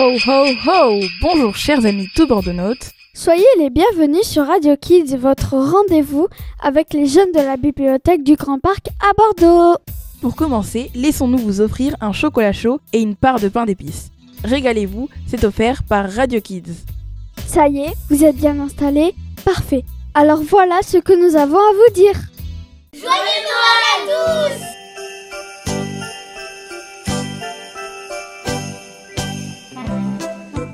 Ho ho ho Bonjour chers amis tout bordonautes. Soyez les bienvenus sur Radio Kids, votre rendez-vous avec les jeunes de la bibliothèque du Grand Parc à Bordeaux. Pour commencer, laissons-nous vous offrir un chocolat chaud et une part de pain d'épices. Régalez-vous, c'est offert par Radio Kids. Ça y est, vous êtes bien installés Parfait. Alors voilà ce que nous avons à vous dire. Joyeux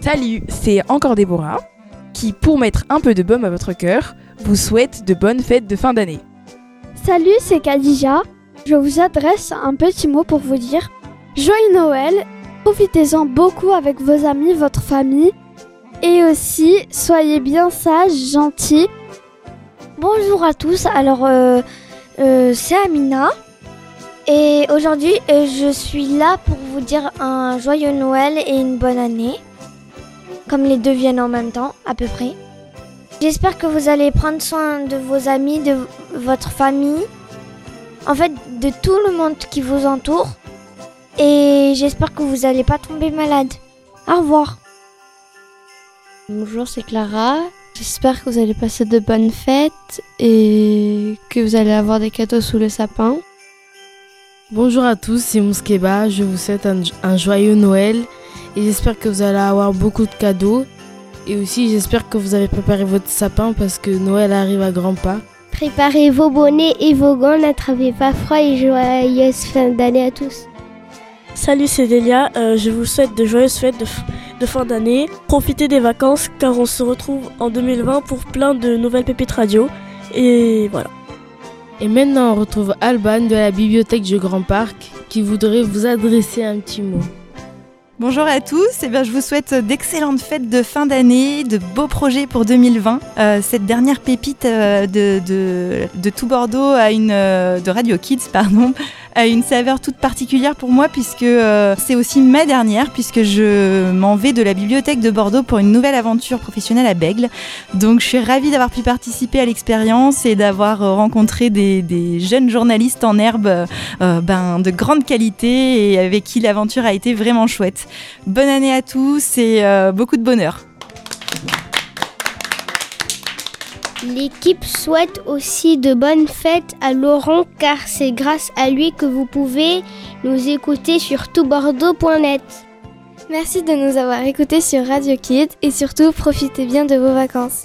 Salut, c'est encore Déborah qui, pour mettre un peu de baume à votre cœur, vous souhaite de bonnes fêtes de fin d'année. Salut, c'est Khadija. Je vous adresse un petit mot pour vous dire Joyeux Noël. Profitez-en beaucoup avec vos amis, votre famille. Et aussi, soyez bien sages, gentils. Bonjour à tous. Alors, euh, euh, c'est Amina. Et aujourd'hui, euh, je suis là pour vous dire un joyeux Noël et une bonne année comme les deux viennent en même temps, à peu près. J'espère que vous allez prendre soin de vos amis, de votre famille, en fait de tout le monde qui vous entoure. Et j'espère que vous n'allez pas tomber malade. Au revoir. Bonjour, c'est Clara. J'espère que vous allez passer de bonnes fêtes et que vous allez avoir des cadeaux sous le sapin. Bonjour à tous, c'est Mouskeba. Je vous souhaite un, un joyeux Noël et j'espère que vous allez avoir beaucoup de cadeaux. Et aussi, j'espère que vous avez préparé votre sapin parce que Noël arrive à grands pas. Préparez vos bonnets et vos gants, n'attrapez pas froid et joyeuse fin d'année à tous. Salut, c'est Delia. Euh, je vous souhaite de joyeuses fêtes de, de fin d'année. Profitez des vacances car on se retrouve en 2020 pour plein de nouvelles pépites radio. Et voilà. Et maintenant, on retrouve Alban de la bibliothèque du Grand Parc qui voudrait vous adresser un petit mot. Bonjour à tous, et eh bien, je vous souhaite d'excellentes fêtes de fin d'année, de beaux projets pour 2020. Euh, cette dernière pépite euh, de, de, de, tout Bordeaux à une, euh, de Radio Kids, pardon, a une saveur toute particulière pour moi puisque euh, c'est aussi ma dernière puisque je m'en vais de la bibliothèque de Bordeaux pour une nouvelle aventure professionnelle à Bègle. Donc je suis ravie d'avoir pu participer à l'expérience et d'avoir euh, rencontré des, jeunes journalistes en herbe euh, ben, de grande qualité et avec qui l'aventure a été vraiment chouette. Bonne année à tous et beaucoup de bonheur. L'équipe souhaite aussi de bonnes fêtes à Laurent car c'est grâce à lui que vous pouvez nous écouter sur toutbordeaux.net. Merci de nous avoir écoutés sur Radio Kids et surtout profitez bien de vos vacances.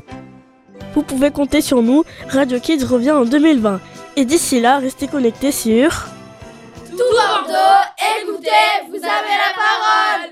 Vous pouvez compter sur nous, Radio Kids revient en 2020. Et d'ici là, restez connectés sur... Tout Bordeaux, écoutez, vous avez la parole